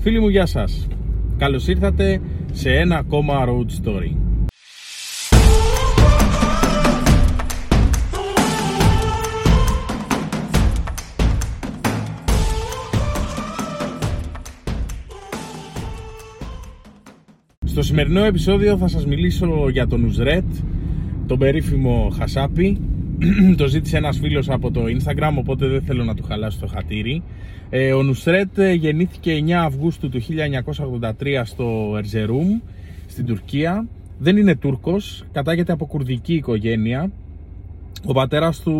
Φίλοι μου, γεια σας. Καλώς ήρθατε σε ένα ακόμα road story. Στο σημερινό επεισόδιο θα σας μιλήσω για τον Ουζρέτ, τον περίφημο Χασάπη. Το ζήτησε ένας φίλος από το Instagram, οπότε δεν θέλω να του χαλάσω το χατήρι. Ε, ο Νουσρέτ ε, γεννήθηκε 9 Αυγούστου του 1983 στο Ερζερούμ, στην Τουρκία. Δεν είναι Τούρκος, κατάγεται από κουρδική οικογένεια. Ο πατέρας του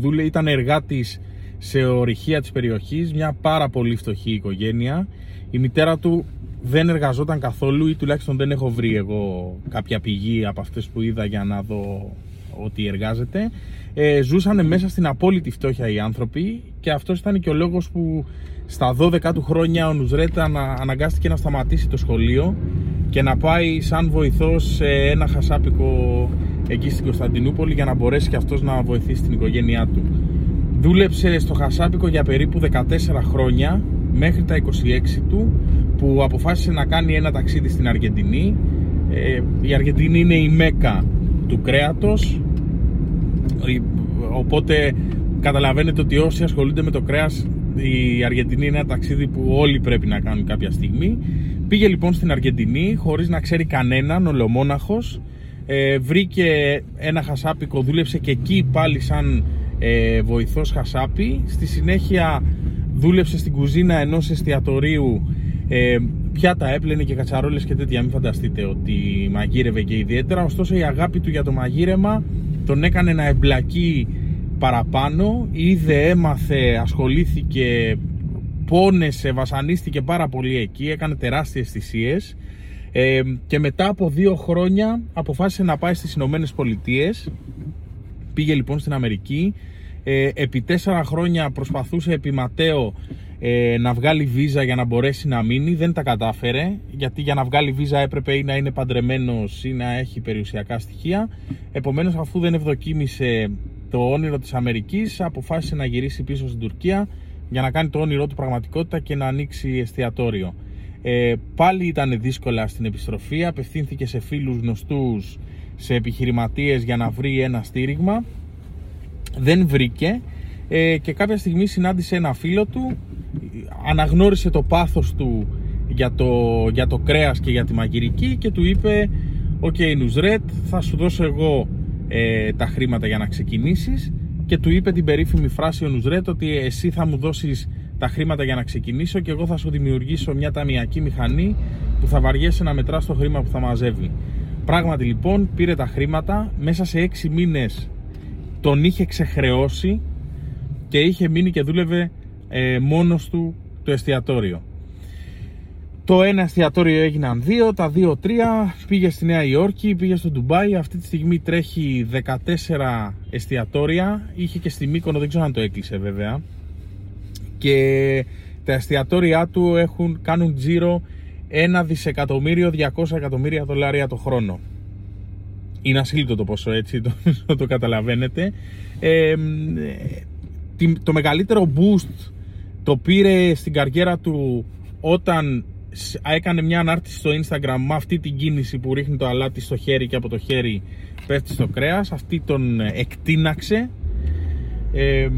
δούλε ήταν εργάτης σε ορυχεία της περιοχής, μια πάρα πολύ φτωχή οικογένεια. Η μητέρα του δεν εργαζόταν καθόλου ή τουλάχιστον δεν έχω βρει εγώ κάποια πηγή από αυτές που είδα για να δω ότι εργάζεται. Ε, ζούσαν μέσα στην απόλυτη φτώχεια οι άνθρωποι και αυτός ήταν και ο λόγος που στα 12 του χρόνια ο Νουζρέτα αναγκάστηκε να σταματήσει το σχολείο και να πάει σαν βοηθός σε ένα χασάπικο εκεί στην Κωνσταντινούπολη για να μπορέσει και αυτός να βοηθήσει την οικογένειά του. Δούλεψε στο χασάπικο για περίπου 14 χρόνια μέχρι τα 26 του που αποφάσισε να κάνει ένα ταξίδι στην Αργεντινή. Ε, η Αργεντινή είναι η μέκα του κρέατος οπότε καταλαβαίνετε ότι όσοι ασχολούνται με το κρέας η Αργεντινή είναι ένα ταξίδι που όλοι πρέπει να κάνουν κάποια στιγμή. Πήγε λοιπόν στην Αργεντινή χωρίς να ξέρει κανέναν, ολομόναχος ε, βρήκε ένα χασάπικο, δούλεψε και εκεί πάλι σαν ε, βοηθός χασάπι. Στη συνέχεια δούλεψε στην κουζίνα ενός εστιατορίου ε, πιάτα έπλαινε και κατσαρόλες και τέτοια. Μην φανταστείτε ότι μαγείρευε και ιδιαίτερα. Ωστόσο η αγάπη του για το μαγείρεμα τον έκανε να εμπλακεί παραπάνω είδε, έμαθε, ασχολήθηκε πόνεσε, βασανίστηκε πάρα πολύ εκεί έκανε τεράστιες θυσίες ε, και μετά από δύο χρόνια αποφάσισε να πάει στις Ηνωμένες Πολιτείες. πήγε λοιπόν στην Αμερική ε, επί τέσσερα χρόνια προσπαθούσε επί Ματέο ε, να βγάλει βίζα για να μπορέσει να μείνει. Δεν τα κατάφερε, γιατί για να βγάλει βίζα έπρεπε ή να είναι παντρεμένος ή να έχει περιουσιακά στοιχεία. Επομένως, αφού δεν ευδοκίμησε το όνειρο της Αμερικής, αποφάσισε να γυρίσει πίσω στην Τουρκία για να κάνει το όνειρό του πραγματικότητα και να ανοίξει εστιατόριο. Ε, πάλι ήταν δύσκολα στην επιστροφή, απευθύνθηκε σε φίλους γνωστούς, σε επιχειρηματίες για να βρει ένα στήριγμα. Δεν βρήκε ε, και κάποια στιγμή συνάντησε ένα φίλο του αναγνώρισε το πάθος του για το, για το κρέας και για τη μαγειρική και του είπε «OK okay, Νουζρέτ, θα σου δώσω εγώ ε, τα χρήματα για να ξεκινήσεις» και του είπε την περίφημη φράση ο Νουζρέτ ότι εσύ θα μου δώσεις τα χρήματα για να ξεκινήσω και εγώ θα σου δημιουργήσω μια ταμιακή μηχανή που θα βαριέσαι να μετράς το χρήμα που θα μαζεύει. Πράγματι λοιπόν πήρε τα χρήματα, μέσα σε 6 μήνες τον είχε ξεχρεώσει και είχε μείνει και δούλευε ε, μόνος του το εστιατόριο. Το ένα εστιατόριο έγιναν δύο, τα δύο τρία, πήγε στη Νέα Υόρκη, πήγε στο Ντουμπάι, αυτή τη στιγμή τρέχει 14 εστιατόρια, είχε και στη Μύκονο, δεν ξέρω αν το έκλεισε βέβαια. Και τα εστιατόρια του έχουν, κάνουν τζίρο 1 δισεκατομμύριο 200 εκατομμύρια δολάρια το χρόνο. Είναι ασύλληπτο το ποσό έτσι, το, το καταλαβαίνετε. Ε, το μεγαλύτερο boost το πήρε στην καριέρα του όταν έκανε μια ανάρτηση στο Instagram με αυτή την κίνηση που ρίχνει το αλάτι στο χέρι και από το χέρι πέφτει στο κρέας αυτή τον εκτίναξε ε,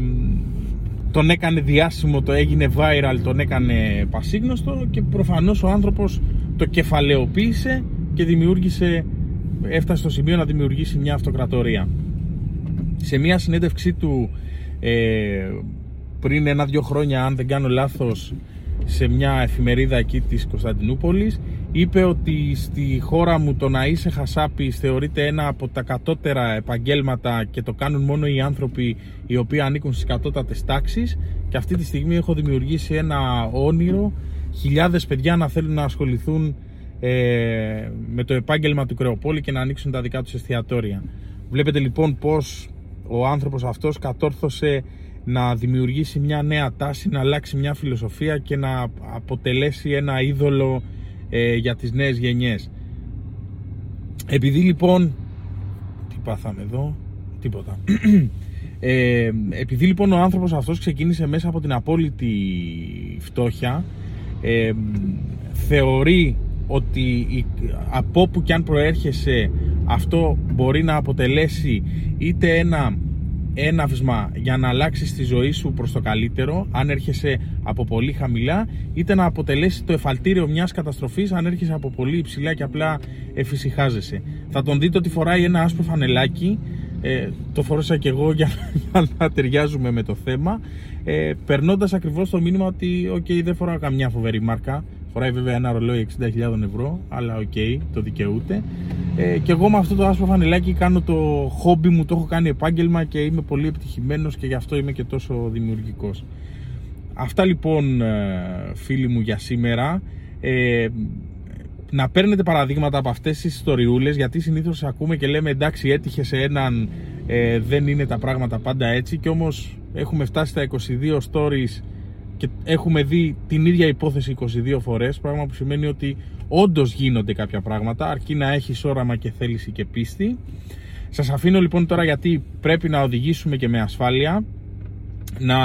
τον έκανε διάσημο, το έγινε viral, τον έκανε πασίγνωστο και προφανώς ο άνθρωπος το κεφαλαιοποίησε και δημιούργησε, έφτασε στο σημείο να δημιουργήσει μια αυτοκρατορία. Σε μια συνέντευξή του ε, πριν ένα-δυο χρόνια, αν δεν κάνω λάθος, σε μια εφημερίδα εκεί της Κωνσταντινούπολης είπε ότι στη χώρα μου το να είσαι χασάπης θεωρείται ένα από τα κατώτερα επαγγέλματα και το κάνουν μόνο οι άνθρωποι οι οποίοι ανήκουν στις κατώτατες τάξεις και αυτή τη στιγμή έχω δημιουργήσει ένα όνειρο χιλιάδες παιδιά να θέλουν να ασχοληθούν ε, με το επάγγελμα του Κρεοπόλη και να ανοίξουν τα δικά τους εστιατόρια. Βλέπετε λοιπόν πως ο άνθρωπος αυτός κατόρθωσε να δημιουργήσει μια νέα τάση, να αλλάξει μια φιλοσοφία και να αποτελέσει ένα είδωλο ε, για τις νέες γενιές. Επειδή λοιπόν... Τι πάθαμε εδώ... Τίποτα. Ε, επειδή λοιπόν ο άνθρωπος αυτός ξεκίνησε μέσα από την απόλυτη φτώχεια ε, θεωρεί ότι από όπου και αν προέρχεσαι αυτό μπορεί να αποτελέσει είτε ένα έναυσμα για να αλλάξεις τη ζωή σου προς το καλύτερο αν έρχεσαι από πολύ χαμηλά είτε να αποτελέσει το εφαλτήριο μιας καταστροφής αν έρχεσαι από πολύ υψηλά και απλά εφησυχάζεσαι. Θα τον δείτε ότι φοράει ένα άσπρο φανελάκι. Ε, το φορέσα και εγώ για, να ταιριάζουμε με το θέμα. Ε, περνώντας ακριβώς το μήνυμα ότι ok δεν φοράω καμιά φοβερή μάρκα φοράει βέβαια ένα ρολόι 60.000 ευρώ αλλά ok το δικαιούται. Ε, και εγώ με αυτό το άσπρο φανελάκι κάνω το χόμπι μου, το έχω κάνει επάγγελμα και είμαι πολύ επιτυχημένος και γι' αυτό είμαι και τόσο δημιουργικός. Αυτά λοιπόν ε, φίλοι μου για σήμερα. Ε, να παίρνετε παραδείγματα από αυτές τις ιστοριούλες γιατί συνήθως ακούμε και λέμε εντάξει έτυχε σε έναν ε, δεν είναι τα πράγματα πάντα έτσι και όμως έχουμε φτάσει στα 22 stories και έχουμε δει την ίδια υπόθεση 22 φορές πράγμα που σημαίνει ότι όντως γίνονται κάποια πράγματα αρκεί να έχει όραμα και θέληση και πίστη σας αφήνω λοιπόν τώρα γιατί πρέπει να οδηγήσουμε και με ασφάλεια να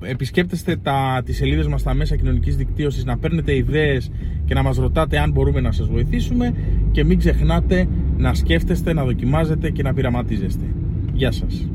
επισκέπτεστε τα, τις σελίδες μας στα μέσα κοινωνικής δικτύωσης να παίρνετε ιδέες και να μας ρωτάτε αν μπορούμε να σας βοηθήσουμε και μην ξεχνάτε να σκέφτεστε, να δοκιμάζετε και να πειραματίζεστε. Γεια σας.